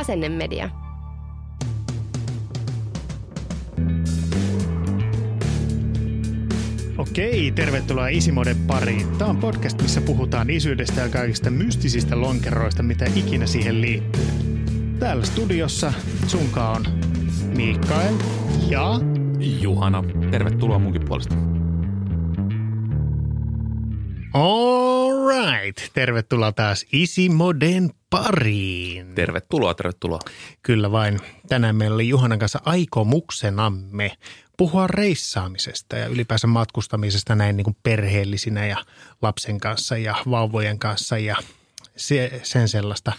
Asennemedia. Okei, tervetuloa Isimoden pariin. Tämä on podcast, missä puhutaan isyydestä ja kaikista mystisistä lonkeroista, mitä ikinä siihen liittyy. Täällä studiossa sunka on Mikael ja Juhana. Tervetuloa munkin puolesta. All right. Tervetuloa taas Isimoden pariin. Tervetuloa, tervetuloa. Kyllä vain. Tänään meillä oli Juhanan kanssa aikomuksenamme puhua reissaamisesta ja ylipäänsä matkustamisesta näin niin kuin perheellisinä ja lapsen kanssa ja vauvojen kanssa ja se, sen sellaista.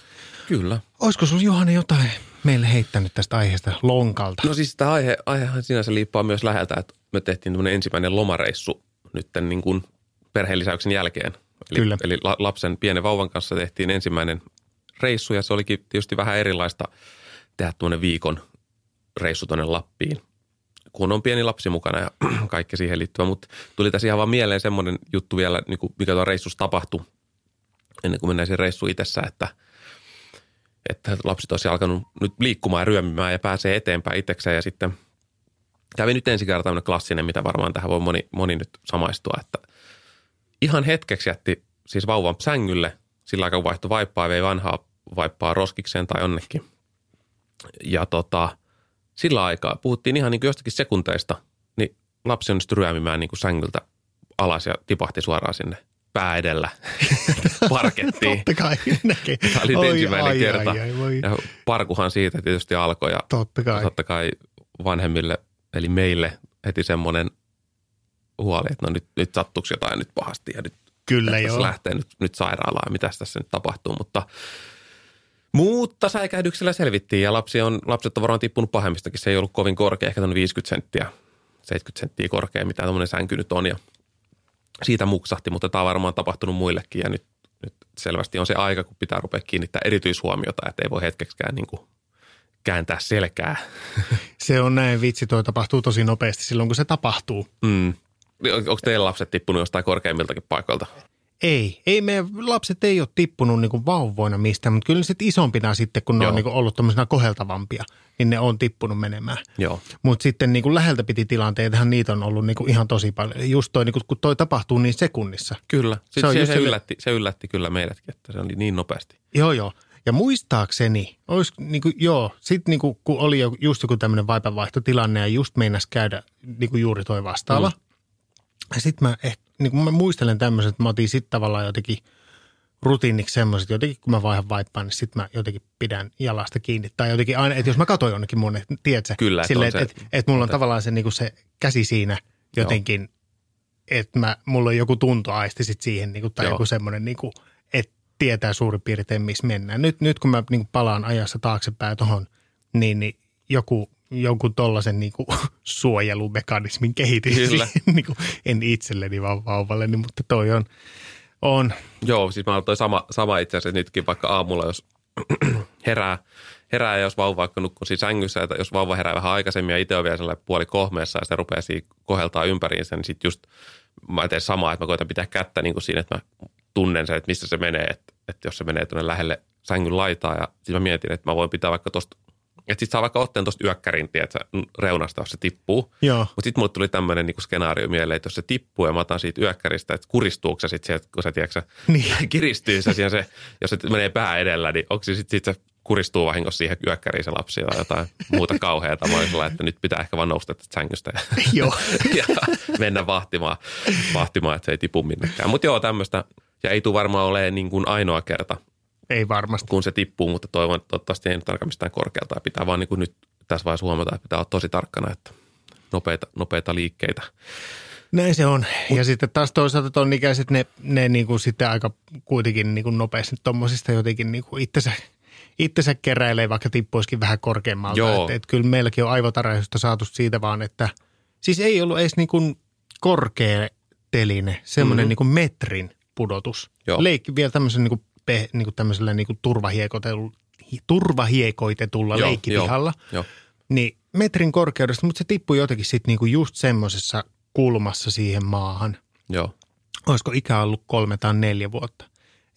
Kyllä. Olisiko sinulla Juhana jotain meille heittänyt tästä aiheesta lonkalta? No siis tämä aihe, aihehan sinänsä liippaa myös läheltä, että me tehtiin tämmöinen ensimmäinen lomareissu nyt niin kuin perheellisäyksen jälkeen. Eli, Kyllä. eli la- lapsen pienen vauvan kanssa tehtiin ensimmäinen reissu ja se olikin tietysti vähän erilaista tehdä tuonne viikon reissu tuonne Lappiin, kun on pieni lapsi mukana ja kaikki siihen liittyvä. Mutta tuli tässä ihan vaan mieleen semmoinen juttu vielä, niin kuin mikä tuon reissussa tapahtui ennen kuin mennään siihen reissuun itsessä, että, että lapsi tosiaan alkanut nyt liikkumaan ja ryömimään ja pääsee eteenpäin itsekseen ja sitten kävi nyt ensi kertaa tämmöinen klassinen, mitä varmaan tähän voi moni, moni nyt samaistua, että ihan hetkeksi jätti siis vauvan sängylle, sillä aikaa vaihtoi vaippaa vei vanhaa vaippaa roskikseen tai onnekin. Ja tota, sillä aikaa puhuttiin ihan niin kuin jostakin sekunteista, niin lapsi onnistui ryömimään niin kuin sängyltä alas ja tipahti suoraan sinne pää edellä parkettiin. Totta kai. Näkee. Tämä oli Oi, ensimmäinen ai, kerta. Ai, ai. Ja parkuhan siitä tietysti alkoi ja Totta kai. totta kai vanhemmille, eli meille heti semmoinen huoli, että no nyt, nyt sattuuko jotain nyt pahasti ja nyt Kyllä joo. lähtee nyt, nyt sairaalaan ja mitä tässä nyt tapahtuu, mutta mutta säikähdyksellä selvittiin ja lapsi on, lapset on varmaan tippunut pahemmistakin. Se ei ollut kovin korkea, ehkä tuonne 50 senttiä, 70 senttiä korkea, mitä tuommoinen sänky nyt on ja siitä muksahti, mutta tämä on varmaan tapahtunut muillekin ja nyt, nyt selvästi on se aika, kun pitää rupea kiinnittää erityishuomiota, että ei voi hetkeksikään niin kuin kääntää selkää. Se on näin vitsi, toi tapahtuu tosi nopeasti silloin, kun se tapahtuu. Mm. Onko teillä lapset tippunut jostain korkeimmiltakin paikoilta? Ei, ei meidän lapset ei ole tippunut niinku vauvoina mistään, mutta kyllä sitten isompina sitten, kun ne Joo. on niinku ollut tämmöisenä koheltavampia, niin ne on tippunut menemään. Mutta sitten niinku läheltä piti tilanteitahan niitä on ollut niinku ihan tosi paljon. Just toi, niinku, kun toi tapahtuu niin sekunnissa. Kyllä. Se, Se on se, just se, yllätti, se yllätti kyllä meidätkin, että se oli niin nopeasti. Joo, joo. Ja muistaakseni, olis, niinku, joo, sitten niinku, kun oli jo, just joku tämmöinen vaipanvaihtotilanne ja just meinas käydä niinku juuri toi vastaava. Mm. Ja sitten mä, ehkä, niinku, mä muistelen tämmöiset, että mä otin sitten tavallaan jotenkin rutiiniksi semmoiset, jotenkin kun mä vaihan vaippaan, niin sitten mä jotenkin pidän jalasta kiinni. Tai jotenkin aina, että jos mä katsoin jonnekin mun, et, tiedätkö, Kyllä, että on että se- et, et mulla on että- tavallaan se, niinku se käsi siinä jotenkin, että mä, mulla on joku tuntoaisti sit siihen, niinku, tai Joo. joku semmoinen, niinku, että tietää suurin piirtein, missä mennään. Nyt, nyt kun mä niinku palaan ajassa taaksepäin tuohon, niin, niin joku, jonkun tollaisen niinku suojelumekanismin kehitys. Kyllä. niinku, en itselleni vaan vauvalleni, mutta toi on, on Joo, siis mä toi sama, sama itse asiassa nytkin vaikka aamulla, jos herää, herää jos vauva vaikka nukkuu siinä sängyssä, että jos vauva herää vähän aikaisemmin ja itse on vielä sellainen puoli kohmeessa ja se rupeaa siinä koheltaa ympäriinsä, niin sitten just mä teen samaa, että mä koitan pitää kättä niin kuin siinä, että mä tunnen sen, että missä se menee, että, että jos se menee tuonne lähelle sängyn laitaa ja sitten mä mietin, että mä voin pitää vaikka tosta, että sit saa vaikka otteen tosta yökkärin, tiedätkö, reunasta, jos se tippuu. Mutta sitten mulle tuli tämmöinen niinku skenaario mieleen, että jos se tippuu ja mä otan siitä yökkäristä, että kuristuuko se sitten sieltä, kun se, tiedätkö, Niin. kiristyy se, se, jos se menee pää edellä, niin onko se sitten sit se kuristuu vahingossa siihen yökkäriin se lapsi tai jotain muuta kauheata. Mä olin sellainen, että nyt pitää ehkä vaan nousta tästä sängystä ja, Joo. ja mennä vahtimaan, vahtimaan, että se ei tipu minnekään. Mutta joo, tämmöistä. Ja ei tule varmaan olemaan niin kuin ainoa kerta, Ei varmasti. kun se tippuu, mutta toivon, että toivottavasti ei nyt ainakaan mistään korkealta. Ja pitää vaan niin kuin nyt tässä vaiheessa huomata, että pitää olla tosi tarkkana, että nopeita, nopeita liikkeitä Näin se on. Ja sitten taas toisaalta ton ikäiset, ne, ne niin kuin sitten aika kuitenkin niin kuin nopeasti tuommoisista jotenkin niin kuin itsensä, itsensä keräilee, vaikka tippuisikin vähän korkeammalta. Joo. Että, että kyllä meilläkin on aivotarjausta saatu siitä vaan, että siis ei ollut edes niin kuin korkea teline, semmoinen Mhm. mm-hmm. niin kuin metrin pudotus. Joo. Leikki vielä tämmöisen niin kuin, pe, niin kuin tämmöisellä niin kuin turvahiekoitetulla Joo, leikkipihalla. Joo. Niin metrin korkeudesta, mutta se tippui jotenkin sitten niinku just semmoisessa kulmassa siihen maahan. Joo. Olisiko ikä ollut kolme tai neljä vuotta.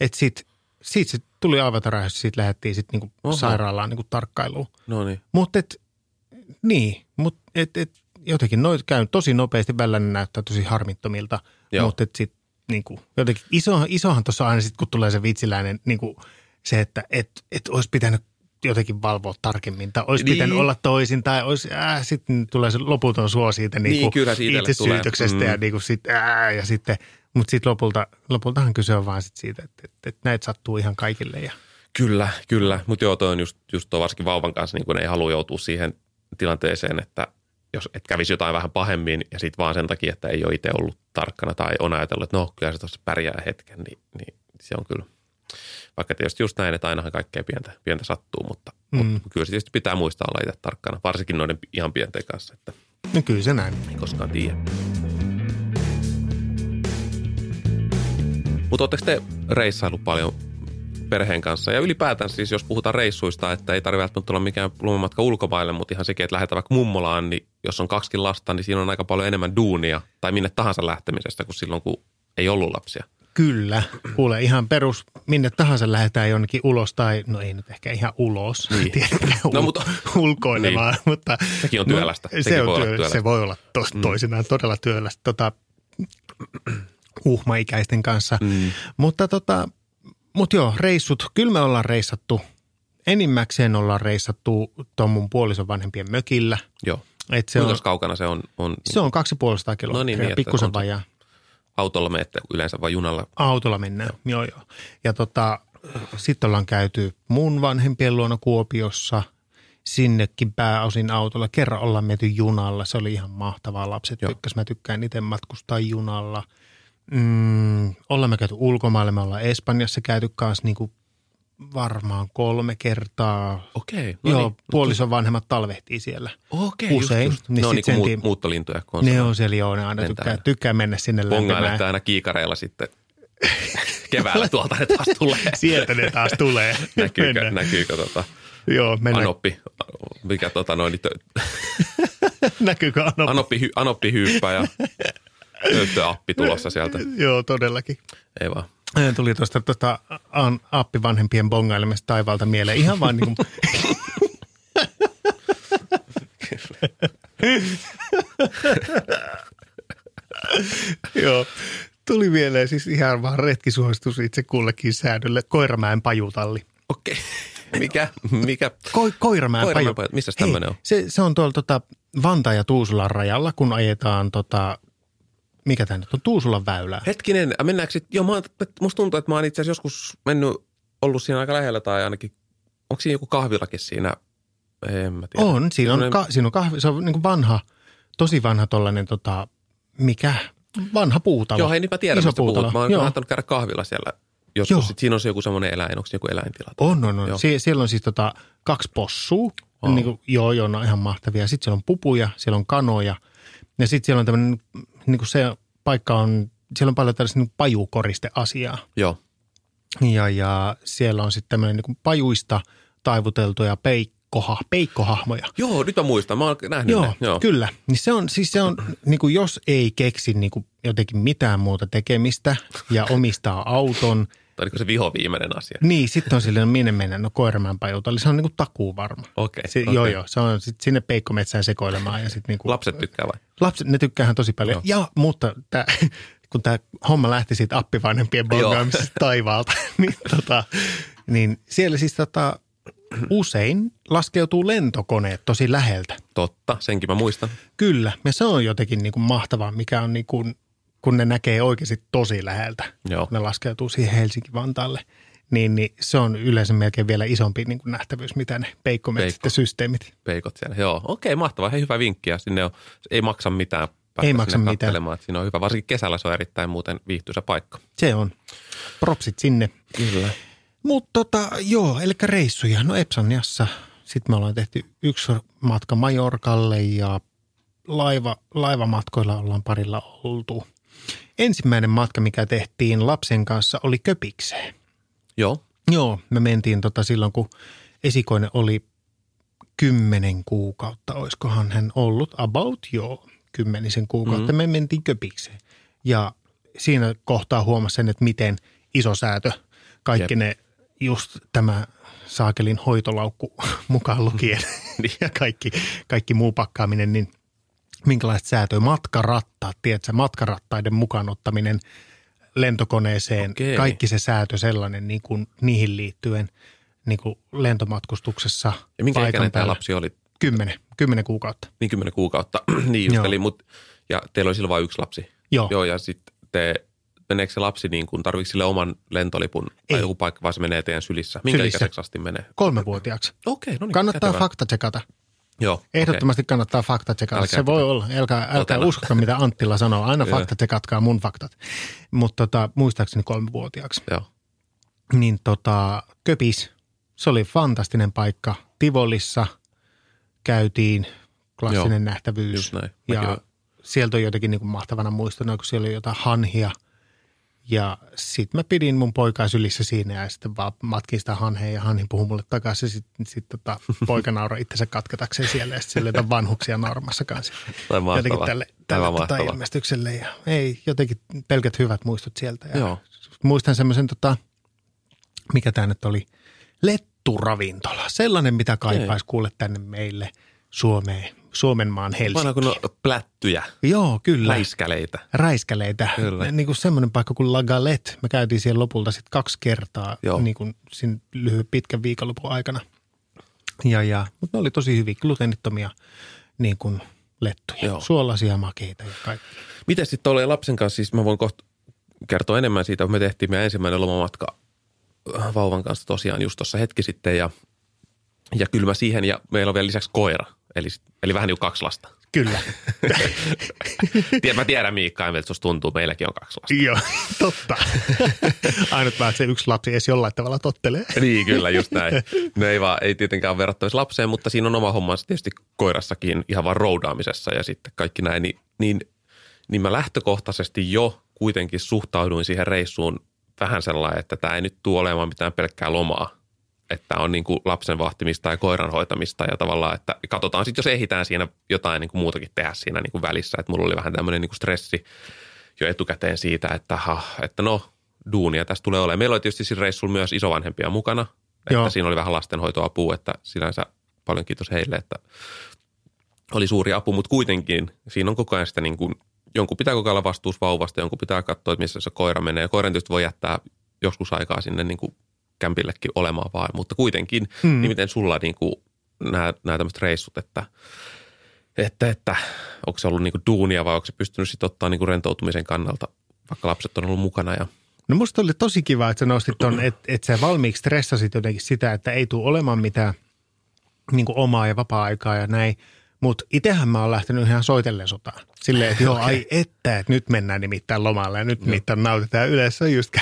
Että sit, sit se tuli aivotarahasta, sit lähdettiin sitten niinku Oho. sairaalaan niinku tarkkailuun. No niin. Mutta et, niin, mutta et, et, jotenkin noit käy tosi nopeasti, välillä ne näyttää tosi harmittomilta. Mutta sitten niinku, jotenkin iso, isohan tuossa aina sitten, kun tulee se vitsiläinen, niinku, se, että et, et olisi pitänyt jotenkin valvoa tarkemmin tai olisi Niin. niin. pitänyt olla toisin tai olisi, äh, sitten tulee se loputon suo siitä Niin, niinku, kyllä itselle tulee. itsesyytöksestä Mm. ja, niinku sit, äh, ja sitten, mutta sitten lopulta, lopultahan kyse on vaan sit siitä, että, että, että näitä sattuu ihan kaikille ja Kyllä, kyllä. Mutta joo, toi on just, just tuo varsinkin vauvan kanssa, niin kun ei halua joutua siihen tilanteeseen, että jos et kävisi jotain vähän pahemmin ja sitten vaan sen takia, että ei ole itse ollut tarkkana tai on ajatellut, että no kyllä se tuossa pärjää hetken, niin, niin se on kyllä. Vaikka tietysti just näin, että ainahan kaikkea pientä, pientä sattuu, mutta, mm. Mutta kyllä se tietysti pitää muistaa olla itse tarkkana, varsinkin noiden ihan pienten kanssa, että no kyllä se näin. ei koskaan tiedä. Mutta oletteko te reissailu paljon perheen kanssa? Ja ylipäätään siis, jos puhutaan reissuista, että ei tarvitse välttämättä olla mikään lomamatka ulkomaille, mutta ihan sekin, että lähdetään vaikka mummolaan, niin jos on kaksikin lasta, niin siinä on aika paljon enemmän duunia tai minne tahansa lähtemisestä kuin silloin, kun ei ollut lapsia. Kyllä. Kuule, ihan perus, minne tahansa lähdetään jonnekin ulos tai, no ei nyt ehkä ihan ulos, Niin. tietenkään No, mutta- ulkoilemaan, niin. mutta... Sekin on työlästä. Sekin se, on voi olla työ, työlästä. se voi olla tos, Mm. toisinaan todella työlästä tota, uhmaikäisten kanssa. Mm. Mutta tota, mut joo, reissut, kyllä me ollaan reissattu. Enimmäkseen ollaan reissattu tuon mun puolison vanhempien mökillä. Joo. Et se, Se on, kaukana se on, on se on 250 kilometriä, No niin, niin, pikkusen vajaa. autolla menette yleensä vai junalla? Autolla mennään, joo joo. Ja tota, sitten ollaan käyty mun vanhempien luona Kuopiossa, sinnekin pääosin autolla. Kerran ollaan menty junalla, se oli ihan mahtavaa. Lapset Joo. tykkäs, mä tykkään itse matkustaa junalla. Mm, ollaan me käyty ulkomaille, me ollaan Espanjassa käyty kanssa niinku varmaan kolme kertaa. Okei. No Joo, niin. puolison vanhemmat talvehtii siellä. Okei, usein. Just, just. Niin ne on niin kuin sen muut, tii- muuttoliintuja, kun on Ne on siellä, joo, ne aina tykkää, tykkää mennä sinne lämpimään. aina kiikareilla sitten keväällä tuolta ne taas tulee. Sieltä ne taas tulee. näkyykö, Mennään. näkyykö tota, Joo, mennään. Anoppi, mikä tota noin, tö, Näkyykö Anoppi? Anoppi, hy, Anoppi hyyppää ja töyttöappi tulossa sieltä. Joo, todellakin. Ei vaan. Tuli tuosta tuosta An- appi vanhempien bongailemista taivaalta mieleen. Ihan vaan niin kuin, Joo. Tuli mieleen siis ihan vaan retkisuositus itse kullekin säädölle. Koiramäen pajutalli. Okei. Mikä? Mikä? Ko- Koiramäen, Koiramäen paju. paju- missäs Hei, tämmönen on? Se, se on tuolla tota Vantaa ja Tuusulan rajalla, kun ajetaan tota, mikä tämä nyt on, Tuusulan väylää. Hetkinen, mennäänkö sit, joo, mä, oon- musta tuntuu, että mä oon itse asiassa joskus mennyt, ollut siinä aika lähellä tai ainakin, onko siinä joku kahvilakin siinä? En mä tiedä. On, siinä on, ka, siinä on kahvi, se on niin vanha, tosi vanha tollainen tota, mikä, vanha puutalo. Joo, hei nyt mä tiedän, Iso mistä puhut. Mä oon Joo. saattanut käydä kahvilla siellä joskus. Joo. Sit siinä on se joku semmoinen eläin, onko se joku eläintila? On, on, Joo. on. Sie, siellä on siis tota, kaksi possua. Wow. Niin kuin, joo, joo, ne on ihan mahtavia. Sitten siellä on pupuja, siellä on kanoja. Ja sitten siellä on tämmöinen, niin kuin se paikka on, siellä on paljon tällaista niin pajukoristeasiaa. Joo. Ja, ja siellä on sitten tämmöinen niin pajuista taivuteltuja peikkoha, peikkohahmoja. Joo, nyt mä muistan. Mä oon nähnyt Joo, ne. Joo. kyllä. Niin se on, siis se on, niin kuin jos ei keksi niin kuin jotenkin mitään muuta tekemistä ja omistaa auton, Tai oliko se viho viimeinen asia? niin sitten on silleen, no minne mennään, no koiramäen pajuta, eli se on niin kuin takuu varma. Okei. Se, okei. Joo, joo, se on sit sinne peikkometsään sekoilemaan ja sitten niinku, Lapset tykkää vai? lapset, ne tykkäähän tosi paljon. Joo. Ja, mutta tää, kun tämä homma lähti siitä appivanhempien bongaamisesta taivaalta, niin, tota, niin siellä siis tota, usein laskeutuu lentokoneet tosi läheltä. Totta, senkin mä muistan. Kyllä, ja se on jotenkin niin kuin mahtavaa, mikä on niin kuin, kun ne näkee oikeasti tosi läheltä. Joo. Ne laskeutuu siihen Helsinki-Vantaalle. Niin, niin se on yleensä melkein vielä isompi niin kuin nähtävyys, mitä ne systeemit. Peikot siellä. Joo, okei, mahtavaa. Hei, hyvä vinkki. Ja sinne on, ei maksa mitään päästä Ei maksa mitään. Siinä on hyvä. Varsinkin kesällä se on erittäin muuten viihtyisä paikka. Se on. Propsit sinne. Kyllä. Mutta tota, joo, eli reissuja. No Epsaniassa. Sitten me ollaan tehty yksi matka Majorkalle ja laiva, laivamatkoilla ollaan parilla oltu. Ensimmäinen matka, mikä tehtiin lapsen kanssa, oli Köpikseen. Joo. Joo, me mentiin tota silloin, kun esikoinen oli kymmenen kuukautta, oiskohan hän ollut, about joo, kymmenisen kuukautta. Mm. Me mentiin Köpikseen ja siinä kohtaa huomasi sen, että miten iso säätö, kaikki Jep. ne just tämä saakelin hoitolaukku mukaan lukien Niin. ja kaikki, kaikki muu pakkaaminen, niin minkälaista säätöä, matkarattaat, tiedätkö, matkarattaiden mukaan ottaminen lentokoneeseen, Okei. kaikki se säätö sellainen niin kuin niihin liittyen niin kuin lentomatkustuksessa. Ja minkä ikäinen tämä lapsi oli? Kymmenen, kymmenen kuukautta. Niin kymmenen kuukautta. niin just, Joo. eli mut, ja teillä oli silloin vain yksi lapsi. Joo. Joo, ja sitten te, meneekö se lapsi niin kuin, tarvitsi sille oman lentolipun tai Ei. joku paikka, vaan se menee teidän sylissä? Minkä Sylissä. ikäiseksi asti menee? Kolmevuotiaaksi. Okei, no niin. Kannattaa kätevää. fakta tsekata. Joo, Ehdottomasti kannattaa fakta tsekata. Älkää Se voi olla. Älkää, älkää uskoka, mitä Anttila sanoo. Aina fakta tsekatkaa mun faktat. Mutta tota, muistaakseni kolmevuotiaaksi. Okei. Joo. Niin tota, Köpis, se oli fantastinen paikka. Tivolissa käytiin, klassinen Joo, nähtävyys. just näin. Mäkin Ja sieltä on jotenkin niin kuin mahtavana muistona, kun siellä oli jotain hanhia. Ja sitten mä pidin mun poikaa sylissä siinä ja sitten vaan matkin sitä hanhea ja hanhi puhui mulle takaisin. Sitten sit tota, poika nauroi itsensä katketakseen siellä ja sitten vanhuksia nauramassa kanssa. Tai. Jotenkin tälle, tälle tota, ilmestykselle ja ei, jotenkin pelkät hyvät muistot sieltä. Ja Joo. Muistan semmoisen, tota, mikä tämä nyt oli, letturavintola. Sellainen, mitä kaipaisi kuulle tänne meille Suomeen, Suomen maan Helsinki. Vanha kun on plättyjä, Joo, kyllä. läiskäleitä. Räiskäleitä. Kyllä. Niin kuin semmoinen paikka kuin La Galette. Me käytiin siellä lopulta sitten kaksi kertaa Joo. niin kuin siinä lyhyen pitkän viikonlopun aikana. Ja, ja, mutta ne oli tosi hyviä gluteenittomia niin kuin lettuja. Joo. Suolaisia, makeita ja kaikki. Miten sitten tuolla lapsen kanssa, siis mä voin kohta kertoa enemmän siitä, kun me tehtiin meidän ensimmäinen lomamatka äh, vauvan kanssa tosiaan just tuossa hetki sitten ja, ja kyllä mä siihen ja meillä on vielä lisäksi koira, eli, eli vähän niin kuin kaksi lasta. Kyllä. Tiedän, mä tiedän Miikka, miltä susta tuntuu, meilläkin on kaksi lasta. Joo, totta. Ainut vaan, että se yksi lapsi edes jollain tavalla tottelee. Niin, kyllä, just näin. Ne ei, vaan, ei tietenkään ole verrattavissa lapseen, mutta siinä on oma hommansa tietysti koirassakin ihan vaan roudaamisessa ja sitten kaikki näin. Niin, niin, niin mä lähtökohtaisesti jo kuitenkin suhtauduin siihen reissuun vähän sellainen, että tämä ei nyt tule olemaan mitään pelkkää lomaa. Että on niin kuin lapsen vahtimista ja koiran hoitamista ja tavallaan, että katsotaan sitten, jos ehditään siinä jotain niin kuin muutakin tehdä siinä niin kuin välissä. Että mulla oli vähän tämmöinen niin kuin stressi jo etukäteen siitä, että, ha, että no duunia tästä tulee olemaan. Meillä oli tietysti siinä reissulla myös isovanhempia mukana, että Joo. siinä oli vähän lastenhoitoapua, että sinänsä paljon kiitos heille, että oli suuri apu, mutta kuitenkin siinä on koko ajan sitä niin kuin, jonkun pitää koko ajan vastuus vauvasta, jonkun pitää katsoa, että missä se koira menee. Koiran tietysti voi jättää joskus aikaa sinne niin kuin kämpillekin olemaan vaan, mutta kuitenkin, Mm. mm. niin miten sulla niin kuin nämä, nämä tämmöiset reissut, että, että, että onko se ollut niin kuin duunia vai onko se pystynyt sitten ottaa niin kuin rentoutumisen kannalta, vaikka lapset on ollut mukana ja No musta oli tosi kiva, että sä nostit ton, että et sä valmiiksi stressasit jotenkin sitä, että ei tule olemaan mitään niin omaa ja vapaa-aikaa ja näin. Mutta itsehän mä oon lähtenyt ihan soitellen sotaan. Silleen, että joo, ai että, että nyt mennään nimittäin lomalle ja nyt nimittäin nautitaan yleensä just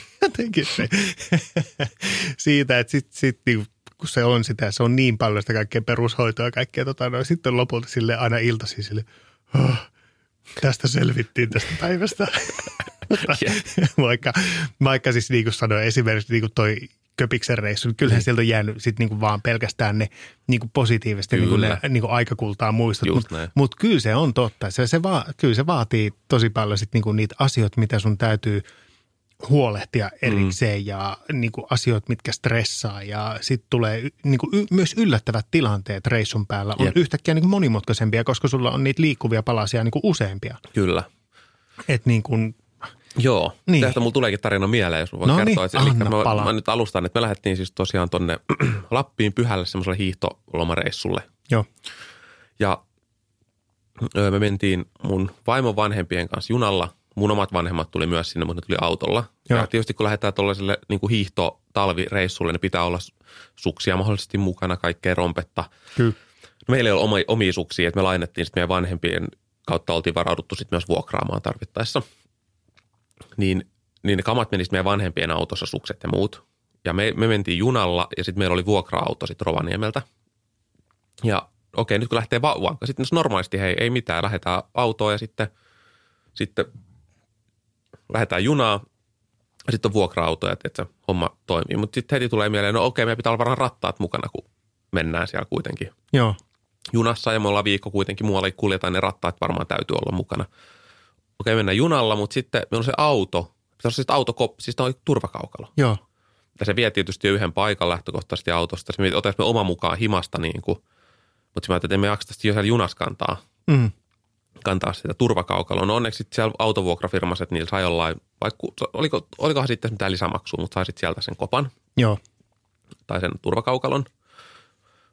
jotenkin se, siitä, että sit, sit niin kun se on sitä, se on niin paljon sitä kaikkea perushoitoa ja kaikkea tota, no, sitten lopulta sille aina iltaisin sille, oh, tästä selvittiin tästä päivästä. vaikka, vaikka siis niin kuin sanoin, esimerkiksi niin kuin toi Köpiksen reissu, niin kyllähän sieltä on jäänyt sit niin kuin vaan pelkästään ne niin kuin positiivisesti niin kuin ne, niin kuin aikakultaa muistot. Mutta mut kyllä se on totta. Se, se va, kyllä se vaatii tosi paljon sit niin kuin niitä asioita, mitä sun täytyy huolehtia erikseen mm. ja niin kuin asioita, mitkä stressaa ja sitten tulee niin kuin y- myös yllättävät tilanteet reissun päällä on Jep. yhtäkkiä niin kuin monimutkaisempia, koska sulla on niitä liikkuvia palasia niin kuin useampia. kyllä. Et niin kuin, Joo, Niin. tästä mulla tuleekin tarina mieleen, jos voin No kertoa. niin, eli anna mä, palaa. mä, nyt alustan, että me lähdettiin siis tosiaan tonne Lappiin pyhälle semmoiselle hiihtolomareissulle. joo, Ja me mentiin mun vaimon vanhempien kanssa junalla. Mun omat vanhemmat tuli myös sinne, mutta ne tuli autolla. Joo. Ja tietysti kun lähdetään tuollaiselle niin hiihto-talvireissulle, niin pitää olla suksia mahdollisesti mukana, kaikkea rompetta. kyllä. Meillä ei ole oma, omia suksia, että me lainattiin sitten meidän vanhempien kautta oltiin varauduttu sitten myös vuokraamaan tarvittaessa. Niin, niin ne kamat menisi meidän vanhempien autossa, sukset ja muut. Ja me, me mentiin junalla ja sitten meillä oli vuokra-auto sitten Rovaniemeltä. Ja okei, nyt kun lähtee vauvaan, sitten normaalisti hei, ei mitään, lähdetään autoon ja sitten, sitten lähdetään junaa sitten on vuokra-auto, että, että se homma toimii. Mutta sitten heti tulee mieleen, no okei, meidän pitää olla varmaan rattaat mukana, kun mennään siellä kuitenkin. Joo. Junassa ja me ollaan viikko kuitenkin muualla kuljetaan, ne rattaat varmaan täytyy olla mukana. Okei, mennään junalla, mutta sitten meillä on se auto. Se on siis auto, siis on turvakaukalo. Joo. Ja se vie tietysti yhden paikan lähtökohtaisesti autosta. Se me oma mukaan himasta niin kuin. Mutta mä ajattelin, että emme jaksa jo siellä junas kantaa. Mm. Kantaa sitä turvakaukaloa. No onneksi sitten siellä autovuokrafirmassa, että niillä sai jollain, vaikka oliko, olikohan sitten mitään lisämaksua, mutta sai sitten sieltä sen kopan Joo. tai sen turvakaukalon.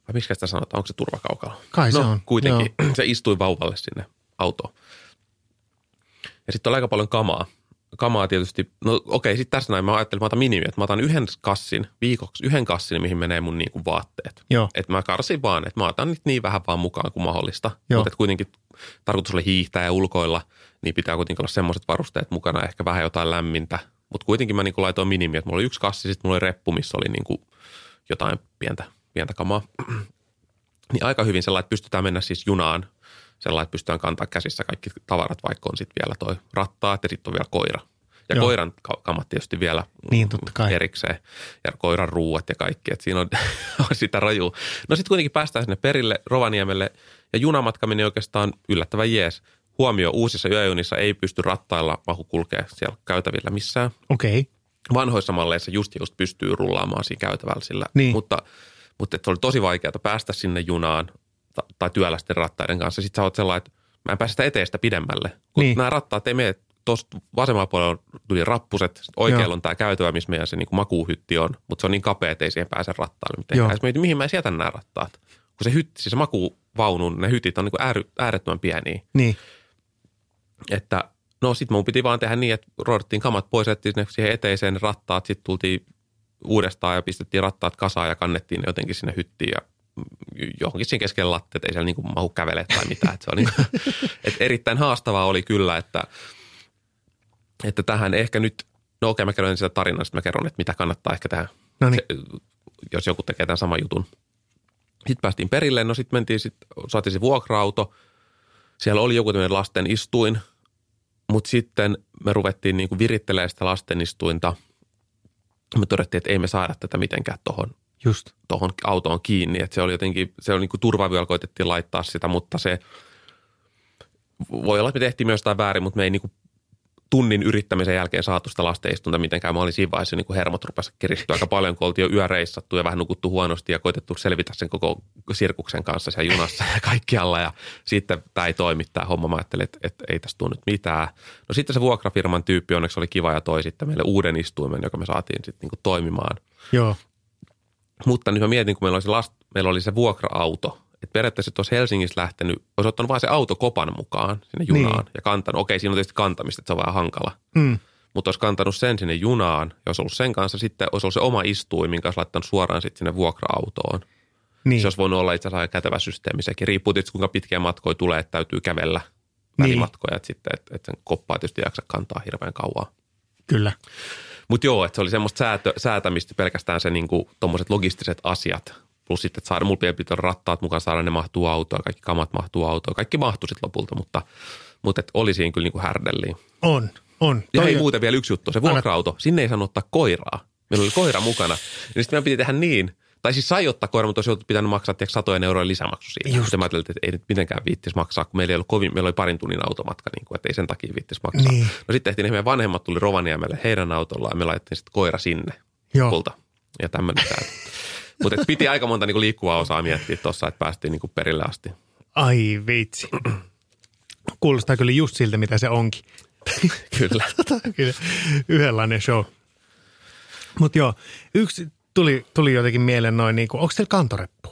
Vai miksi sitä sanotaan, onko se turvakaukalo? Kai se no, on. kuitenkin. Se istui vauvalle sinne autoon. Ja sitten oli aika paljon kamaa. Kamaa tietysti, no okei, sitten tässä näin mä ajattelin, että mä otan minimi, että mä otan yhden kassin viikoksi, yhden kassin, mihin menee mun niinku vaatteet. Joo. Että mä karsin vaan, että mä otan nyt niin vähän vaan mukaan kuin mahdollista. Joo. Mutta kuitenkin tarkoitus oli hiihtää ja ulkoilla, niin pitää kuitenkin olla semmoiset varusteet mukana, ehkä vähän jotain lämmintä. Mutta kuitenkin mä niinku laitoin minimi, että mulla oli yksi kassi, sitten mulla oli reppu, missä oli niinku jotain pientä, pientä kamaa. niin aika hyvin sellainen, että pystytään mennä siis junaan, sellainen, että pystytään kantaa käsissä kaikki tavarat, vaikka on sitten vielä toi rattaat ja sitten on vielä koira. Ja Joo. koiran ka- kamat tietysti vielä Niin, totta kai. erikseen. Ja koiran ruuat ja kaikki, että siinä on, on sitä raju. No sitten kuitenkin päästään sinne perille Rovaniemelle ja junamatka meni oikeastaan yllättävän jees. Huomio, uusissa yöjunissa ei pysty rattailla mahu kulkea siellä käytävillä missään. Okei. Okay. Vanhoissa malleissa just just pystyy rullaamaan siinä käytävällä sillä. Niin. Mutta, mutta se oli tosi vaikeaa päästä sinne junaan tai työläisten rattaiden kanssa. Sitten sä oot sellainen, että mä en pääse sitä eteestä pidemmälle. Kun Niin. nämä rattaat ei mene tuosta vasemmalla puolella tuli rappuset, oikealla Joo. on tämä käytävä, missä meidän se niin makuuhytti on, mutta se on niin kapea, että ei siihen pääse rattaalle mitenkään. Sitten mietin, mihin mä sieltän nämä rattaat. Kun se hytti, siis se makuuvaunun, ne hytit on niin ääry, äärettömän pieniä. Niin. Että no sit mun piti vaan tehdä niin, että roidettiin kamat pois, että ne siihen eteiseen rattaat, sitten tultiin uudestaan ja pistettiin rattaat kasaan ja kannettiin ne jotenkin sinne hyttiin ja johonkin siinä keskellä lattiat, ei siellä niin kuin mahu kävele tai mitään. Että se on niin kuin, että erittäin haastavaa oli kyllä, että, että tähän ehkä nyt, no okei mä kerron sitä tarinaa, sitten mä kerron, että mitä kannattaa ehkä tehdä, No niin. se, jos joku tekee tämän saman jutun. Sitten päästiin perille, no sitten mentiin, sit, saatiin se vuokra-auto. Siellä oli joku tämmöinen lasten istuin, mutta sitten me ruvettiin niin kuin virittelemään sitä lasten istuinta. Me todettiin, että ei me saada tätä mitenkään tuohon Just. tuohon autoon kiinni. Että se oli jotenkin, se oli niin kuin turvavyöllä koitettiin laittaa sitä, mutta se voi olla, että me tehtiin myös jotain väärin, mutta me ei niin kuin tunnin yrittämisen jälkeen saatu sitä lasteistunta mitenkään. Mä olin siinä vaiheessa niin kuin hermot rupesi kiristyä aika paljon, kun oltiin jo yöreissattu ja vähän nukuttu huonosti ja koitettu selvitä sen koko sirkuksen kanssa siellä junassa ja kaikkialla. Ja sitten tämä ei toimi tämä homma. Mä ajattelin, että, että ei tästä tule nyt mitään. No sitten se vuokrafirman tyyppi onneksi oli kiva ja toi sitten meille uuden istuimen, joka me saatiin sitten niin kuin toimimaan. Joo. Mutta nyt mä mietin, kun meillä oli se, last, meillä oli se vuokra-auto, että periaatteessa että olisi Helsingissä lähtenyt, olisi ottanut vain se autokopan mukaan sinne junaan Niin. ja kantanut. Okei, siinä on tietysti kantamista, että se on vähän hankala. Mm. Mutta olisi kantanut sen sinne junaan ja olisi ollut sen kanssa sitten, olisi ollut se oma istuin, minkä olisi laittanut suoraan sitten sinne vuokra-autoon. Niin. Se olisi voinut olla itse asiassa aika kätevä systeemi sekin. Riippuu tietysti, kuinka pitkiä matkoja tulee, että täytyy kävellä Niin. välimatkoja, että sitten, että, että sen koppaa tietysti jaksa kantaa hirveän kauan. Kyllä. Mutta joo, että se oli semmoista säätö, säätämistä pelkästään se niinku, tommoset logistiset asiat. Plus sitten, että saada, mulla pitää pitää rattaat mukaan saada, ne mahtuu autoon, kaikki kamat mahtuu autoon. Kaikki mahtuu sitten lopulta, mutta, mutta et oli siinä kyllä niinku härdelliin. On. On. Ja hei on- muuten vielä yksi juttu, se vuokra-auto, sinne ei saanut ottaa koiraa. Meillä oli koira mukana. Ja sitten meidän piti tehdä niin, tai siis sai ottaa koira, mutta olisi pitänyt maksaa tiedätkö, satojen eurojen lisämaksu siitä. Just. Sitten mä ajattelin, että ei nyt mitenkään viittis maksaa, kun meillä ei ollut kovin, meillä oli parin tunnin automatka, niin kuin, että ei sen takia viittis maksaa. Niin. No sitten tehtiin, niin meidän vanhemmat tuli Rovaniemelle heidän autollaan ja me laitettiin sitten koira sinne Joo. kulta. Ja tämmöinen tämä. Mutta piti aika monta niinku liikkuvaa osaa miettiä tuossa, että päästiin niinku perille asti. Ai vitsi. Kuulostaa kyllä just siltä, mitä se onkin. Kyllä. Kyllä, yhdenlainen show. Mutta joo, yksi tuli, tuli jotenkin mieleen noin, niin kuin, onko teillä kantoreppu?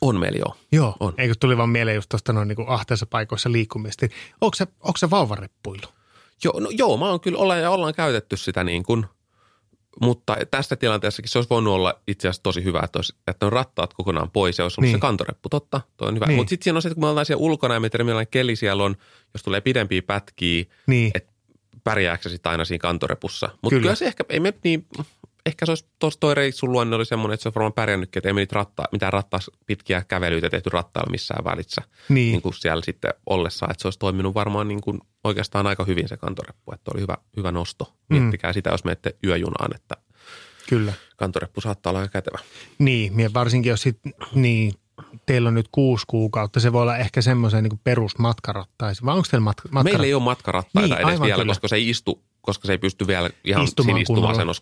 On meillä joo. Joo, On. eikö tuli vaan mieleen just tuosta noin niin kuin ahteessa paikoissa liikkumista. Onko se, onko se vauvareppuilu? Joo, no, joo, mä oon kyllä, ollaan ja ollaan käytetty sitä niin kuin mutta tässä tilanteessakin se olisi voinut olla itse asiassa tosi hyvä, että, olisi, että on rattaat kokonaan pois ja olisi ollut niin. Niin. se kantoreppu. Totta, toi on hyvä. Niin. Mutta sitten siinä on se, että kun me ollaan siellä ulkona ja millainen keli siellä on, jos tulee pidempiä pätkiä, Niin. että pärjääkö se sitten aina siinä kantorepussa. Mutta kyllä. kyllä se ehkä, ei me niin, ehkä se olisi, tuossa toi reissun luonne oli semmoinen, että se on varmaan pärjännytkin, että ei me niitä rattaa, mitään rattaa pitkiä kävelyitä tehty rattailla missään välissä. Niin. niin kuin siellä sitten ollessa, että se olisi toiminut varmaan niin kuin oikeastaan aika hyvin se kantoreppu, että oli hyvä, hyvä nosto. Mm. Miettikää sitä, jos menette yöjunaan, että Kyllä. kantoreppu saattaa olla aika kätevä. Niin, varsinkin jos sit, niin, teillä on nyt kuusi kuukautta, se voi olla ehkä semmoisen niin perusmatkarattaisi. Vai onko teillä matka, matkara- Meillä ei ole matkarattaita Niin, edes vielä, kyllä. koska se ei istu, koska se ei pysty vielä ihan Istumaan siinä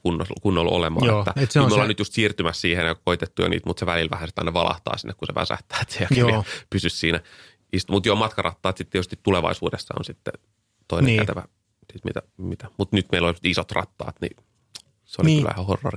kunnolla. kunnolla, olemaan. Joo, että, et se on nyt me ollaan se- nyt just siirtymässä siihen ja koitettu jo niitä, mutta se välillä vähän sitä aina valahtaa sinne, kun se väsähtää, että se ei Joo. pysy siinä. Mutta joo, matkarattaat sitten tietysti tulevaisuudessa on sitten toinen Niin. niin. kätevä. Siis mitä, mitä. Mutta nyt meillä on isot rattaat, niin se oli Niin. niin. kyllä ihan horrori.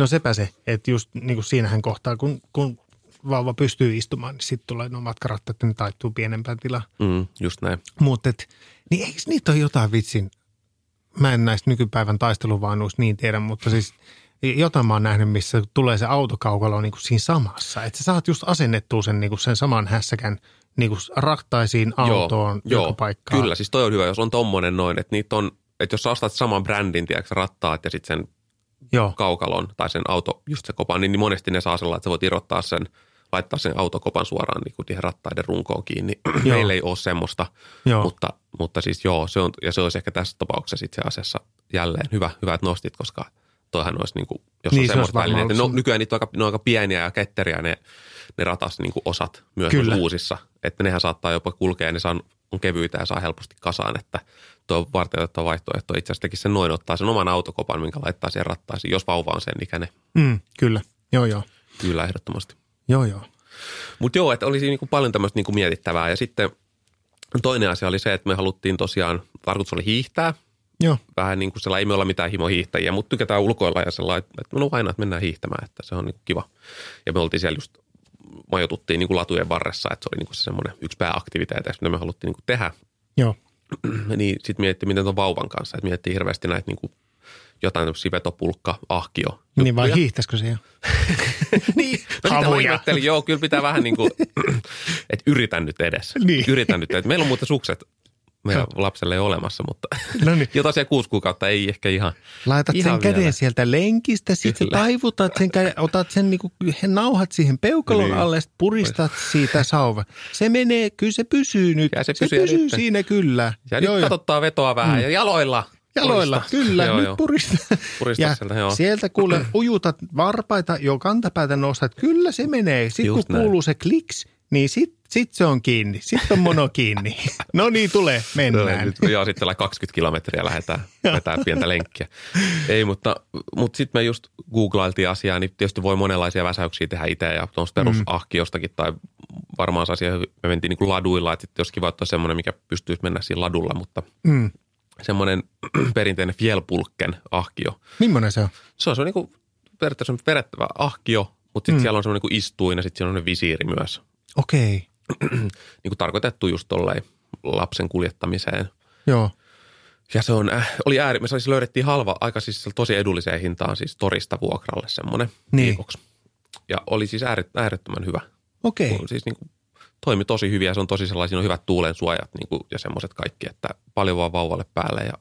No sepä se, että just niin kuin siinähän kohtaa, kun, kun vauva pystyy istumaan, niin sitten tulee nuo matkarattaat, että ne taittuu pienempään tilaan. Mm, just näin. Mutta niin eikö niitä ole jotain vitsin, mä en näistä nykypäivän taisteluvaunuista niin tiedä, mutta siis jotain mä oon nähnyt, missä tulee se autokaukalo niin kuin siinä samassa. Että sä saat just asennettua sen, niin kuin sen saman hässäkän niin kuin rattaisiin autoon joo, joka paikkaan. Kyllä, siis toi on hyvä, jos on tommonen noin, että niitä on, että jos sä ostat saman brändin, tiedätkö, rattaat ja sitten sen Joo, kaukalon tai sen auto, just se kopan, niin monesti ne saa sellainen, että sä voit irrottaa sen, laittaa sen autokopan suoraan niin kuin siihen rattaiden runkoon kiinni. Joo. Meillä ei ole semmoista, Joo. mutta, mutta siis joo, se on, ja se olisi ehkä tässä tapauksessa itse asiassa jälleen hyvä, hyvä että nostit, koska toihan olisi niin kuin, jos Niin, on se semmoista välineitä. No, nykyään niitä on aika, ne on aika pieniä ja ketteriä ne, ne ratas niin kuin osat myös Kyllä. uusissa, että nehän saattaa jopa kulkea ja ne saa, on kevyitä ja saa helposti kasaan, että tuo on varteutettava vaihtoehto. Itse asiassa sen noin, ottaa sen oman autokopan, minkä laittaa siihen rattaisiin, jos vauva on sen ikäinen. mm, kyllä. Joo, joo. Kyllä, ehdottomasti. Joo, joo. Mutta joo, että olisi niinku paljon tämmöistä niinku mietittävää. Ja sitten toinen asia oli se, että me haluttiin tosiaan, tarkoitus oli hiihtää. Joo, Vähän niin kuin sellainen, ei me olla mitään himohiihtäjiä, mutta tykätään ulkoilla ja sellainen, että no aina, että mennään hiihtämään, että se on niinku kiva. Ja me oltiin siellä just, majoituttiin niinku latujen varressa, että se oli niinku se semmoinen yksi pääaktiviteeteista, mitä me haluttiin niinku tehdä. joo. niin sitten miettii, miten tuon vauvan kanssa, että miettii hirveästi näitä niinku jotain tämmöisiä vetopulkka, ahkio. Niin vai juttuja. hiihtäisikö se jo? niin, no sitä mä. Joo, kyllä pitää vähän niin kuin, että yritän nyt edes. Niin. Yritän nyt. Että meillä on muuten sukset meidän lapselle ei ole olemassa, mutta No niin. jo tosiaan kuusi kuukautta ei ehkä ihan. Laitat ihan sen käden vielä. sieltä lenkistä, sitten taivutat sen käden, otat sen niinku, he nauhat siihen peukalon Niin. alle, puristat siitä sauva. Se menee, kyllä se pysyy nyt. Ja se se pysyy siinä kyllä. Ja nyt katsottaa vetoa vähän Mm. ja jaloilla. Jaloilla, Purista. kyllä, joo, nyt joo. purista. Purista ja sieltä, joo. sieltä kuule ujutat varpaita, jo kantapäätä nostat, kyllä se menee. Sitten Just kun näin. kuuluu se kliks, niin sit, sit se on kiinni. Sitten on mono kiinni. no niin, tulee, mennään. Nyt, joo, sitten ollaan 20 kilometriä lähdetään vetää pientä lenkkiä. Ei, mutta, mutta sitten me just googlailtiin asiaa, niin tietysti voi monenlaisia väsäyksiä tehdä itse ja tuosta perusahkiostakin tai varmaan se asia, me mentiin niin kuin laduilla, että sitten olisi kiva, että semmoinen, mikä pystyisi mennä siinä ladulla, mutta Mm. semmoinen perinteinen fjellpulkken ahkio. Millainen se on? Se on, se on niin kuin periaatteessa verettävä ahkio, mutta sitten mm. siellä on semmoinen niin kuin istuin ja sitten siellä on semmoinen visiiri myös. Okei, Niin kuin tarkoitettu just tolleen lapsen kuljettamiseen. joo. Ja se on, äh, oli me siis löydettiin halva, aika siis tosi edulliseen hintaan siis torista vuokralle semmoinen Niin. viikoksi. Ja oli siis ääret, äärettömän hyvä. Okei. Siis niin kuin toimi tosi hyvin ja se on tosi sellaisia, on hyvät tuulen suojat niin kuin, ja semmoiset kaikki, että paljon vaan vauvalle päälle ja,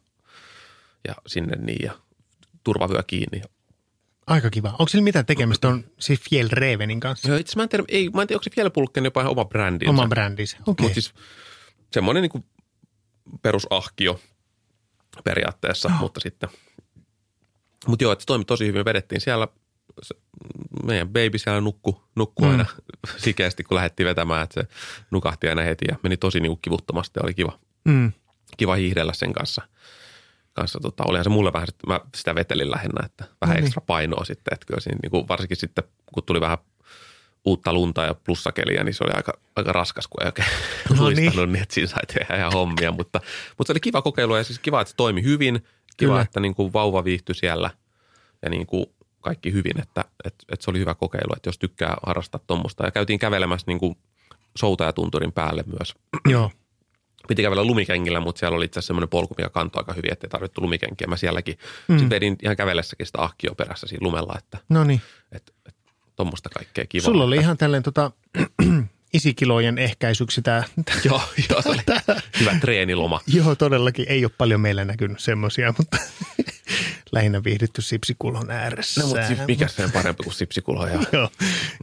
ja sinne niin ja turvavyö kiinni. Aika kiva. Onko sillä mitään tekemistä on siis Fjellrevenin kanssa? Joo, itse mä en tiedä, ei, mä en tiedä, onko se Fjellpulkken jopa ihan oma brändinsä. Oma brändinsä, okei. Okay. Mutta siis semmoinen niin perusahkio periaatteessa, oh. mutta sitten. Mutta joo, että se toimi tosi hyvin. Me vedettiin siellä, se, meidän baby siellä nukku, nukku mm. aina sikeästi, kun lähdettiin vetämään, että se nukahti aina heti ja meni tosi niin kivuttomasti. Oli kiva, mm. kiva hiihdellä sen kanssa. Kanssa tota, olihan se mulle vähän, että mä sitä vetelin lähinnä, että vähän no niin. ekstra painoa sitten. Että kyllä siinä, niin kuin varsinkin sitten, kun tuli vähän uutta lunta ja plussakeliä, niin se oli aika, aika raskas, kun ei oikein no luistanut, niin. niin että siinä sai tehdä ihan hommia. Mutta, mutta se oli kiva kokeilu ja siis kiva, että se toimi hyvin. Kiva, Kyllä. että niin kuin vauva viihtyi siellä ja niin kuin kaikki hyvin, että, että, että se oli hyvä kokeilu, että jos tykkää harrastaa tuommoista. Ja käytiin kävelemässä niin kuin soutajatunturin päälle myös. Joo. Piti kävellä lumikengillä, mutta siellä oli itse asiassa semmoinen polku, mikä kantoi aika hyvin, ettei tarvittu lumikenkiä. Mä sielläkin mm. sitten vedin ihan kävellessäkin sitä ahkio perässä siinä lumella, että, no niin. että, että tuommoista kaikkea kivaa. Sulla oli ihan tällainen tota, isikilojen ehkäisyksi tämä. joo, joo, se oli hyvä treeniloma. joo, todellakin. Ei ole paljon meillä näkynyt semmoisia, mutta lähinnä viihdytty sipsikulhon ääressä. No, mutta siis mikä se on parempi kuin sipsikulho? Ja... joo,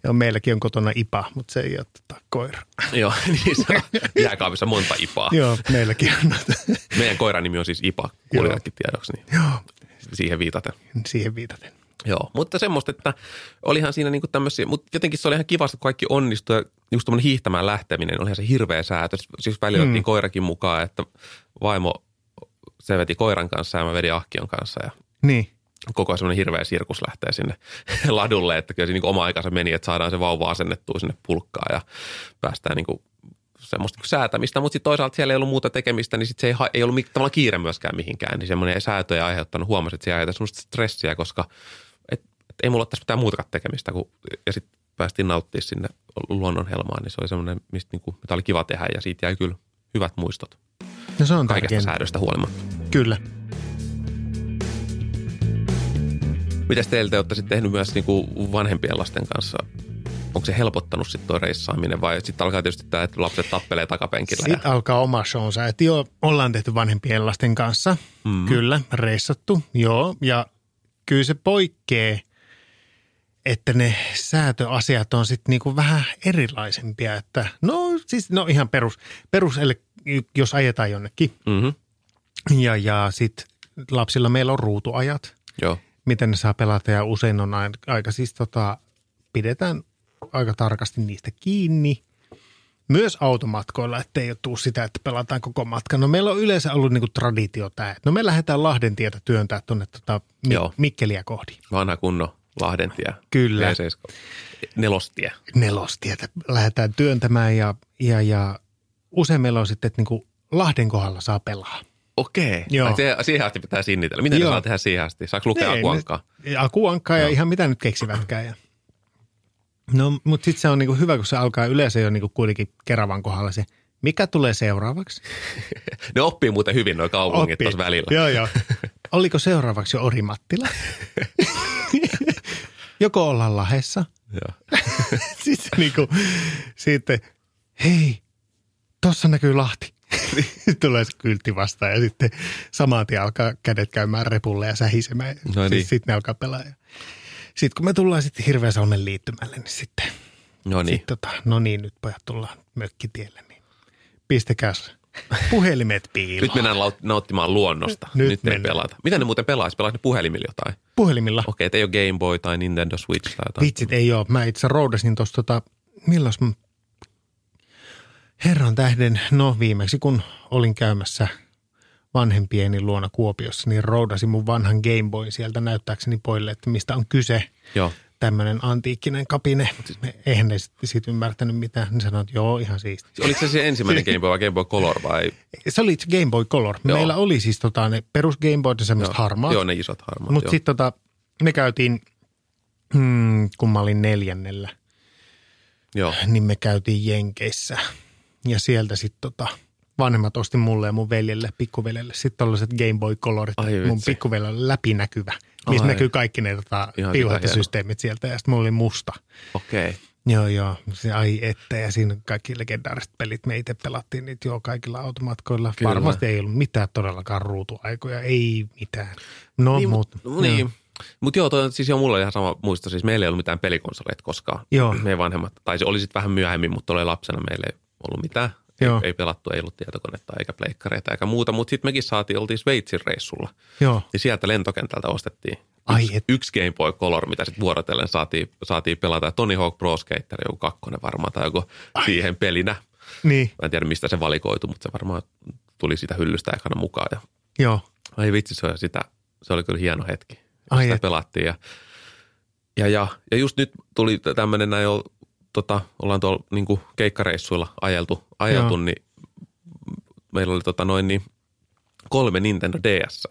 joo, meilläkin on kotona IPA, mutta se ei ole tota, koira. joo, niin se on jääkaapissa monta IPAa. joo, meilläkin on. Meidän koiran nimi on siis IPA, kuulijatkin tiedoksi. Niin joo. Siihen viitaten. Siihen viitaten. Joo, mutta semmoista, että olihan siinä niinku tämmöisiä, mutta jotenkin se oli ihan kivasti, kun kaikki onnistui. Ja just tämmöinen hiihtämään lähteminen, olihan se hirveä säätö. Siis välillä mm. koirakin mukaan, että vaimo, se veti koiran kanssa ja mä vedin ahkion kanssa. Ja niin. Koko ajan semmoinen hirveä sirkus lähtee sinne ladulle, että kyllä se niin oma aikansa meni, että saadaan se vauva asennettua sinne pulkkaan ja päästään niin kuin semmoista niin säätämistä, mutta sitten toisaalta siellä ei ollut muuta tekemistä, niin sit se ei, ei ollut tavallaan kiire myöskään mihinkään, niin semmoinen säätö ei aiheuttanut, huomasi, että se ei semmoista stressiä, koska ei mulla ole tässä mitään muutakaan tekemistä. Kun, ja sitten päästiin nauttimaan sinne luonnon helmaan, niin se oli semmoinen, mistä niin kuin, mitä oli kiva tehdä ja siitä jäi kyllä hyvät muistot. No se on Kaikesta tärkein. säädöstä huolimatta. Kyllä. Mitäs teiltä te olette sitten tehnyt myös niin kuin vanhempien lasten kanssa? Onko se helpottanut sitten tuo reissaaminen vai sitten alkaa tietysti tämä, että lapset tappelee takapenkillä? Sitten ja... alkaa oma shownsa. Että joo, ollaan tehty vanhempien lasten kanssa. Mm. Kyllä, reissattu. Joo, ja kyllä se poikkeaa että ne säätöasiat on sitten niinku vähän erilaisempia. Että no siis no ihan perus, perus eli jos ajetaan jonnekin. Mm-hmm. Ja, ja sitten lapsilla meillä on ruutuajat. Joo. Miten ne saa pelata ja usein on aika, siis tota, pidetään aika tarkasti niistä kiinni. Myös automatkoilla, ettei ole tuu sitä, että pelataan koko matka. No meillä on yleensä ollut niinku traditio tämä, no me lähdetään Lahden tietä työntää tuonne tota, Mi- Mikkeliä kohdi. Vanha kunno Lahdentie. Kyllä. V7. Nelostie. Nelostietä lähdetään työntämään ja, ja, ja usein meillä on sitten, että niin kuin Lahden kohdalla saa pelaa. Okei. Joo. Siihen asti pitää sinnitellä. Miten Joo. ne saa tehdä siihen asti? Saako lukea Ei, akuankkaa? Akuankkaa ja ihan mitä nyt keksivätkään. Ja. No, mutta sitten se on niinku hyvä, kun se alkaa yleensä jo niinku kuitenkin Keravan kohdalla se, mikä tulee seuraavaksi? ne oppii muuten hyvin nuo kaupungit tuossa välillä. Joo, joo. Oliko seuraavaksi jo Orimattila? Joko ollaan lahessa. sitten niin kuin, sitten, hei, tuossa näkyy Lahti. Tulee se kyltti vastaan ja sitten saman tien alkaa kädet käymään repulle ja sähisemään. No niin. Sitten sit ne alkaa pelaa. Sitten kun me tullaan sitten hirveän onnen liittymälle, niin sitten, no niin. Sit, tota, no niin, nyt pojat tullaan mökkitielle, niin pistäkäs Puhelimet piiloon. Nyt mennään nauttimaan luonnosta. Nyt, Nyt ei pelata. Mitä ne muuten pelaisi? Pelaisi ne puhelimilla jotain? Puhelimilla. Okei, okay, ei ole Game Boy tai Nintendo Switch tai jotain. Vitsit ei ole. Mä itse roudasin tuossa tota, milloin Herran tähden, no viimeksi kun olin käymässä vanhempieni luona Kuopiossa, niin roudasin mun vanhan Game Boy sieltä näyttääkseni poille, että mistä on kyse. Joo tämmöinen antiikkinen kapine. Eihän ne sitten sit ymmärtänyt mitään. Ne sanoivat, että joo, ihan siisti. Oliko se se ensimmäinen Game Boy vai Game Boy Color vai? Se oli Game Boy Color. Joo. Meillä oli siis tota, ne perus Game Boy semmoiset harmaat. Joo, ne isot harmaat. Mutta sitten tota, me käytiin, hmm, kun mä olin neljännellä, joo. niin me käytiin Jenkeissä. Ja sieltä sitten tota, vanhemmat osti mulle ja mun veljelle, pikkuveljelle, sitten tällaiset Game Boy Colorit. Ai, mun pikkuveljelle läpinäkyvä – Mistä näkyy kaikki ne tota, piuhattisysteemit sieltä ja sitten mulla oli musta. Okei. Okay. Joo, joo. Se, ai että, ja siinä kaikki legendaariset pelit me itse pelattiin niitä jo kaikilla automatkoilla. Kyllä. Varmasti ei ollut mitään todellakaan ruutuaikoja, ei mitään. No, niin, mutta... mut, niin. Mutta joo, toi siis jo mulla ihan sama muisto. Siis meillä ei ollut mitään pelikonsoleita koskaan. Joo. Meidän vanhemmat, tai se oli sitten vähän myöhemmin, mutta oli lapsena meillä ei ollut mitään. Joo. Ei, ei pelattu, ei ollut tietokonetta eikä pleikkareita eikä muuta. Mutta sitten mekin saatiin, oltiin Sveitsin reissulla. Joo. Ja sieltä lentokentältä ostettiin Ai yksi, et. yksi Game Boy Color, mitä sitten vuorotellen saatiin, saatiin pelata. Tony Hawk Pro Skater, joku kakkonen varmaan, tai joku siihen pelinä. Niin, Mä en tiedä, mistä se valikoitu, mutta se varmaan tuli siitä hyllystä ekana mukaan. Ja joo. Ai vitsi, se, oli sitä, se oli kyllä hieno hetki. Ai sitä et. pelattiin. Ja, ja, ja, ja, just nyt tuli tämmöinen näin, tota, ollaan tuolla niin keikkareissuilla ajeltu, ajeltu Joo. niin meillä oli tota noin niin kolme Nintendo DS,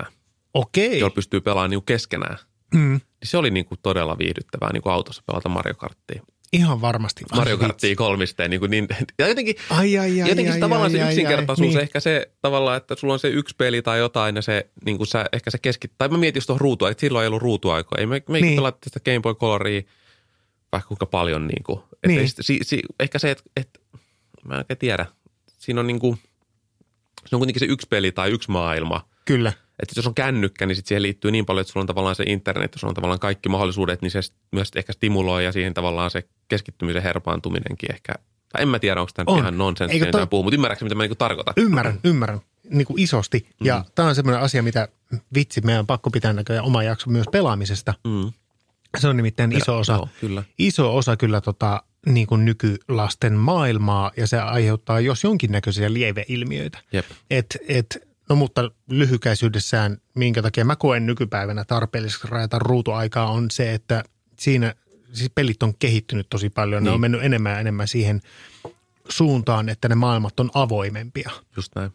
Okei. joilla pystyy pelaamaan niin keskenään. Mm, Niin se oli niin kuin todella viihdyttävää niin kuin autossa pelata Mario Karttia. ihan varmasti. Mario. Karttia kolmisteen. Niin kuin niin, ja jotenkin, Ai, ai, ai, jotenkin ai, se tavallaan ai, se ai, yksinkertaisuus, ai, niin. ehkä se tavallaan, että sulla on se yksi peli tai jotain ja se, niin kuin sä, ehkä se keskit, tai mä mietin just tuohon ruutua, että silloin ei ollut ruutuaikoja. Ei me, me niin. pelattiin sitä Game Boy Coloria vaikka kuinka paljon niin kuin, että Niin. si, si, ehkä se, että, että mä en oikein tiedä, siinä on niin kuin, se on kuitenkin se yksi peli tai yksi maailma. Kyllä. Että jos on kännykkä, niin sit siihen liittyy niin paljon, että sulla on tavallaan se internet, jos on tavallaan kaikki mahdollisuudet, niin se myös ehkä stimuloi ja siihen tavallaan se keskittymisen herpaantuminenkin ehkä. Tai en mä tiedä, onko tämä On. ihan nonsenssia, Eikö mitä toi- mä puhun, mutta ymmärrätkö, mitä mä niinku tarkoitan? Ymmärrän, ymmärrän. Niin kuin isosti. Ja Mm. tämä on semmoinen asia, mitä vitsi, meidän on pakko pitää näköjään oma jakso myös pelaamisesta. Mm. Se on nimittäin iso osa, Joo, kyllä. iso osa kyllä tota, niin kuin nykylasten maailmaa ja se aiheuttaa jos jonkinnäköisiä lieveilmiöitä. Jep. Et, et, no mutta lyhykäisyydessään, minkä takia mä koen nykypäivänä tarpeelliseksi rajata ruutuaikaa on se, että siinä siis pelit on kehittynyt tosi paljon. Ne Niin. on mennyt enemmän ja enemmän siihen suuntaan, että ne maailmat on avoimempia. Just näin.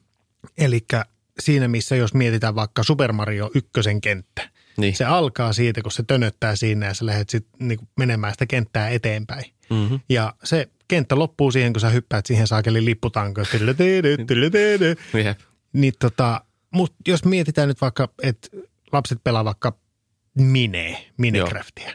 Eli siinä, missä jos mietitään vaikka Super Mario ykkösen kenttä, Niin. se alkaa siitä, kun se tönöttää siinä ja sä lähdet sitten niinku menemään sitä kenttää eteenpäin. Mm-hmm. Ja se kenttä loppuu siihen, kun sä hyppäät siihen saakelin lipputankoon. Niin tota, mutta jos mietitään nyt vaikka, että lapset pelaa vaikka Mine, Minecraftia,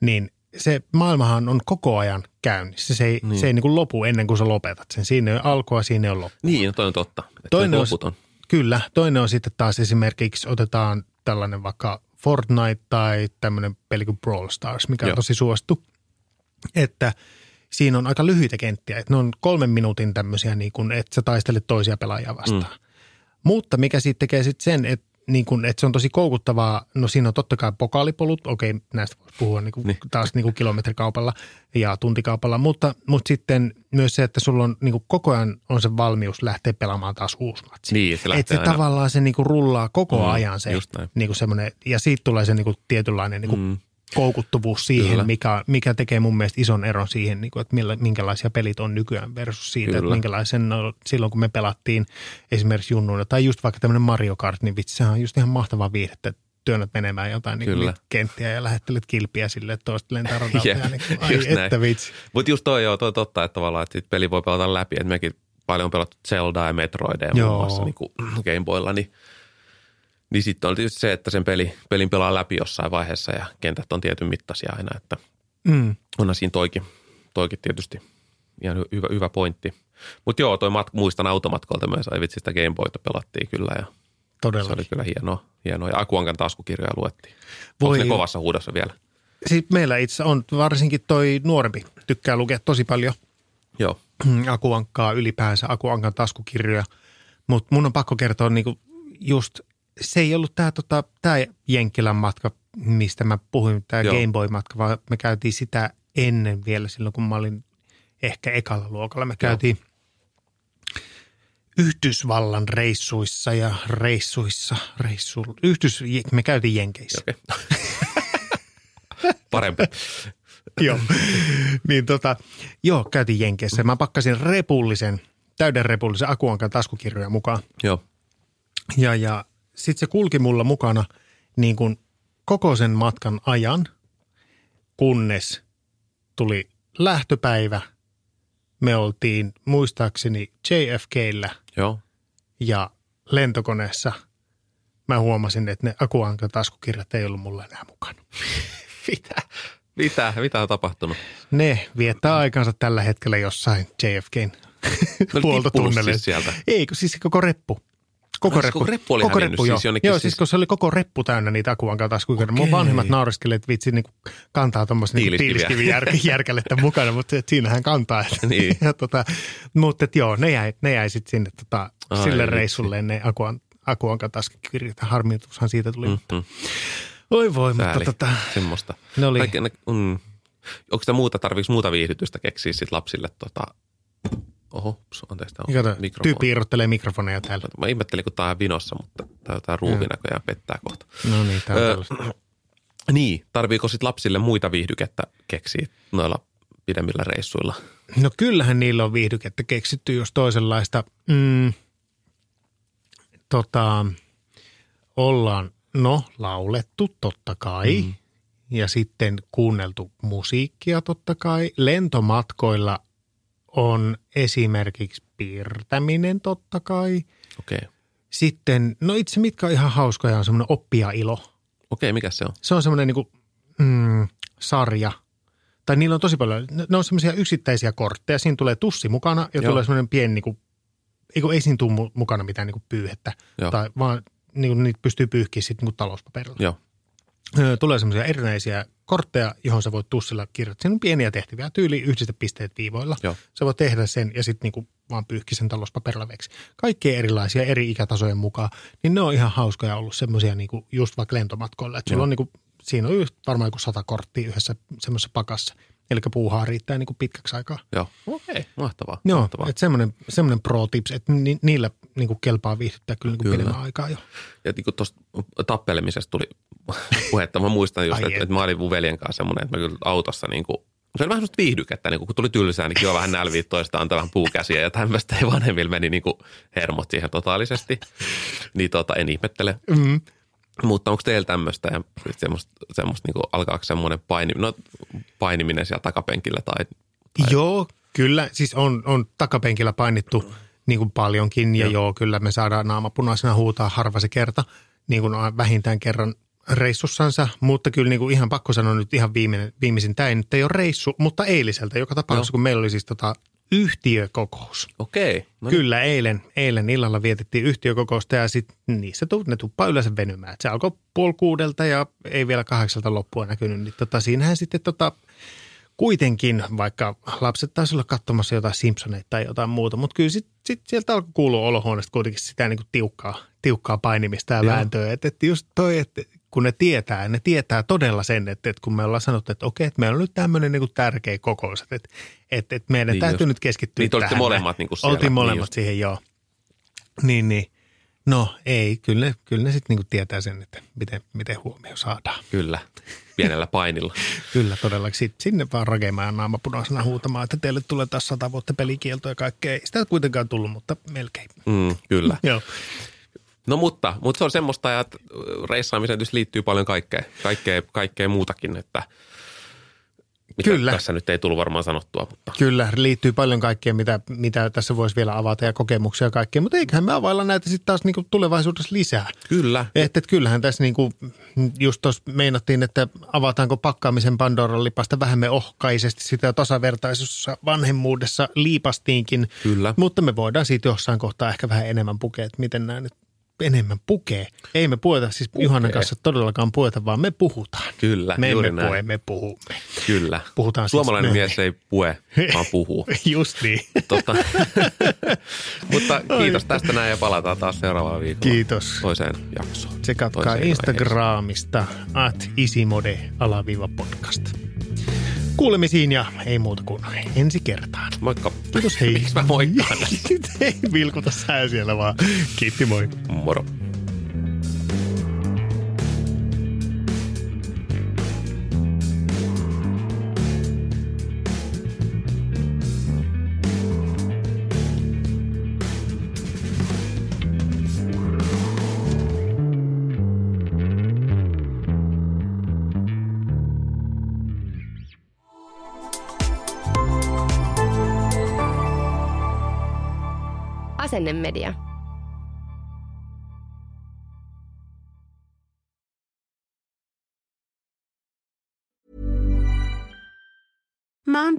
niin se maailmahan on koko ajan käynnissä. Se ei, niin. se ei niin kuin lopu ennen kuin sä lopetat sen. Siinä ole alkua, siinä ei ole loppua. Niin, no toi on totta. Toinen on-. Kyllä. Toinen on sitten taas esimerkiksi otetaan tällainen vaikka Fortnite tai tämmöinen peli kuin Brawl Stars, mikä on Joo. tosi suosittu. Että siinä on aika lyhyitä kenttiä. Että ne on kolmen minuutin tämmöisiä, niin kuin, että sä taistelet toisia pelaajia vastaan. Mm. Mutta mikä siitä tekee sitten sen, että niin kun, että se on tosi koukuttavaa. No siinä on totta kai pokaalipolut, okei näistä voisi puhua niin kuin, Niin. taas niin kuin kilometrikaupalla ja tuntikaupalla, mutta, mutta sitten myös se, että sulla on niin kuin koko ajan on se valmius lähteä pelaamaan taas uusi matsi. Niin, se Että se aina. tavallaan se niinku rullaa koko Mm, ajan se näin. niinku semmoinen, ja siitä tulee se niinku tietynlainen niinku Mm. Koukuttuvuus siihen, Kyllä. mikä, mikä tekee mun mielestä ison eron siihen, niinku, että millä, minkälaisia pelit on nykyään versus siitä, Kyllä. että minkälaisen no, silloin kun me pelattiin esimerkiksi junnuina, tai just vaikka tämmöinen Mario Kart, niin vitsi, sehän on just ihan mahtavaa viihdettä, että työnnät menemään jotain Kyllä. niitä kenttiä ja lähettelet kilpiä sille, että toista lentää radalta. Ja niin, ai just näin. että vitsi. Mutta just toi joo, toi totta, että tavallaan, että sit peli voi pelata läpi. Että mekin paljon on pelattu Zeldaa ja Metroideja Joo. muun muassa niin kuin Gameboylla, niin, niin sitten on tietysti se, että sen peli, pelin pelaa läpi jossain vaiheessa ja kentät on tietyn mittaisia aina, että Mm. onhan siinä toikin, toikin tietysti ihan hy- hyvä, hyvä pointti. Mutta joo, toi mat, muistan automatkoilta myös, ai vitsi sitä Gameboyta pelattiin kyllä ja Todella. se oli kyllä hienoa. hienoa. Ja Akuankan taskukirjoja luettiin. Voi- Onko ne kovassa huudossa vielä? Siis meillä itse on varsinkin toi nuorempi, tykkää lukea tosi paljon Joo. Akuankkaa ylipäänsä, Akuankan taskukirjoja. Mutta mun on pakko kertoa niinku just, se ei ollut tämä tota, tää Jenkkilän matka, mistä mä puhuin, tämä Joo. Game Boy-matka, vaan me käytiin sitä ennen vielä silloin, kun mä olin ehkä ekalla luokalla. Me käytiin Yhdysvallan reissuissa ja reissuissa, reissu, Yhdys, me käytiin Jenkeissä. Okei. Parempi. joo. niin tota, joo, käytiin Jenkeissä. Mä pakkasin repullisen, täyden repullisen Akuankan taskukirjoja mukaan. Joo. Ja, ja sitten se kulki mulla mukana niin kuin koko sen matkan ajan, kunnes tuli lähtöpäivä. Me oltiin muistaakseni JFKllä Joo. ja lentokoneessa mä huomasin, että ne Akuankan taskukirjat ei ollut mulla enää mukana. Mitä? Mitä, mitä on tapahtunut? Ne viettää aikansa tällä hetkellä jossain JFKn No, huoltotunnelissa. siis sieltä. Ei, kun siis koko reppu. Koko Ai, siis reppu. koko reppu oli koko reppu, siis joo. joo, siis- siis kun se oli koko reppu täynnä niitä akuankaa taskuja. Mun Okei. vanhemmat nauriskelivat, että vitsi niin kantaa tuommoisen niin Tiiliskiviä. tiiliskivijärkälettä mukana, mutta et siinähän kantaa. Niin. ja tota, mutta et joo, ne jäi, ne jäi sitten sinne tota, Ai sille vitsi. reissulle ne akuan, akuankaa taskukirjat. Harmitushan siitä tuli. Mm. Mm-hmm. Oi voi, Sääli. mutta tota, Semmoista. ne oli, Kaikki, ne, mm. Onko sitä muuta, tarviiko muuta viihdytystä keksiä sit lapsille? Tota... Oho, anteeksi, tämä on kato, mikrofoni. tyyppi irrottelee mikrofoneja täällä. Mä ihmettelin, kun tämä on vinossa, mutta tämä jotain ruuvinäköjään pettää kohta. No niin, tää on Öö, tällaista. Niin, tarviiko sitten lapsille muita viihdykettä keksiä noilla pidemmillä reissuilla? No kyllähän niillä on viihdykettä keksitty, jos toisenlaista. Mm, tota, ollaan, no laulettu totta kai mm. ja sitten kuunneltu musiikkia totta kai. Lentomatkoilla on esimerkiksi piirtäminen totta kai. Okei. Okay. Sitten, no itse mitkä on ihan hauskoja on semmoinen oppia ilo. Okei, mikä se on? Se on semmoinen niin mm, sarja. Tai niillä on tosi paljon, ne- on semmoisia yksittäisiä kortteja. Siinä tulee tussi mukana ja Joo. tulee semmoinen pieni, niin kuin, ei, ei siinä tule mu- mukana mitään niin kuin pyyhettä. Joo. Tai vaan niin kuin, niitä pystyy pyyhkiä sitten niin kuin talouspaperilla. Joo. Tulee semmoisia erinäisiä kortteja, johon sä voit tussilla kirjoittaa. Siinä on pieniä tehtäviä, tyyli yhdistepisteet viivoilla. Joo. Sä voit tehdä sen ja sitten niinku vaan pyyhki sen talouspaperilla veksi. Kaikkia erilaisia eri ikätasojen mukaan, niin ne on ihan hauskoja ollut semmoisia niinku just vaikka lentomatkoilla. Että sulla on niinku, siinä on varmaan joku sata korttia yhdessä semmoisessa pakassa. Eli puuhaa riittää niinku pitkäksi aikaa. Joo. Okei, mahtavaa. Joo, mahtavaa. että semmoinen, semmoinen pro tips, että ni, niillä niinku kelpaa viihdyttää kyllä, niinku Kyllä. pidemmän aikaa jo. Ja niin tuosta tappelemisesta tuli puhetta. Mä muistan just, että, et. että mä olin mun veljen kanssa semmoinen, että mä kyllä autossa niin kuin, se oli vähän semmoista viihdykettä, niin kun tuli tylsää, niin kiva vähän nälviä toista, antaa vähän puukäsiä ja tämmöistä. Ja vanhemmilla meni niin kuin hermot siihen totaalisesti. Niin tota, en ihmettele. Mm. Mutta onko teillä tämmöistä ja semmoista, semmoista niin kuin, alkaako semmoinen paini, no, painiminen siellä takapenkillä tai, tai Joo, kyllä. Siis on, on takapenkillä painittu niin kuin paljonkin ja joo. joo, kyllä me saadaan naamapunaisena huutaa harva se kerta, niin kuin vähintään kerran reissussansa, mutta kyllä niin kuin ihan pakko sanoa nyt ihan viimeinen, viimeisin, tämä ei nyt ei ole reissu, mutta eiliseltä joka tapauksessa, Joo. kun meillä oli siis tota yhtiökokous. okei. No, Kyllä, eilen, eilen illalla vietettiin yhtiökokousta ja sitten niissä tu, ne tuppaa yleensä venymään. Et se alkoi puoli kuudelta ja ei vielä kahdeksalta loppua näkynyt, niin tota, siinähän sitten tota, kuitenkin, vaikka lapset taisi olla katsomassa jotain Simpsoneita tai jotain muuta, mutta kyllä sitten sit sieltä alkoi kuulua olohuoneesta kuitenkin sitä niin kuin tiukkaa, tiukkaa painimista ja Joo. vääntöä. Että et just toi, että kun ne tietää, ne tietää todella sen, että, että kun me ollaan sanottu, että okei, että meillä on nyt tämmöinen niin kuin tärkeä kokous, että, että, että, meidän Niin niin täytyy just. nyt keskittyä Niin tähän. molemmat niin kuin siellä. Oltiin Niin molemmat just. siihen, joo. Niin, niin. No ei, kyllä ne, kyllä ne sitten niinku tietää sen, että miten, miten huomio saadaan. Kyllä, pienellä painilla. Kyllä todellakin. Sitten sinne vaan rakemaan naama punaisena huutamaan, että teille tulee taas sata vuotta pelikielto ja kaikkea. Ei sitä kuitenkaan tullut, mutta melkein. Mm, kyllä. Joo. No mutta, mutta se on semmoista, että reissaamiseen tietysti liittyy paljon kaikkea, kaikkea, kaikkea muutakin, että mitä Kyllä. tässä nyt ei tullut varmaan sanottua, mutta Kyllä, liittyy paljon kaikkea, mitä, mitä tässä voisi vielä avata ja kokemuksia ja kaikkea. Mutta eiköhän me availla näitä sitten taas niinku tulevaisuudessa lisää. kyllä. Että et kyllähän tässä niinku, just tuossa meinattiin, että avataanko pakkaamisen Pandoran lipasta vähemmän ohkaisesti sitä tasavertaisuudessa vanhemmuudessa liipastiinkin. Kyllä. Mutta me voidaan siitä jossain kohtaa ehkä vähän enemmän pukea, että miten nämä nyt enemmän pukee. Ei me pueta siis Pukee. Juhanan kanssa todellakaan pueta, vaan me puhutaan. Kyllä, me juuri emme näin. pue, me puhumme. Kyllä. Puhutaan siis Suomalainen me- mies ei pue, vaan puhuu. Just niin. Tota. Mutta kiitos tästä näin ja palataan taas seuraavalla viikolla. Kiitos. Toiseen jaksoon. Tsekatkaa Instagramista at isimode alaviiva podcast. Kuulemisiin ja ei muuta kuin ensi kertaan. Moikka. Kiitos, hei. Miksi mä moikkaan? ei vilkuta sää siellä vaan. Kiitti, moi. Moro. Asennemedia.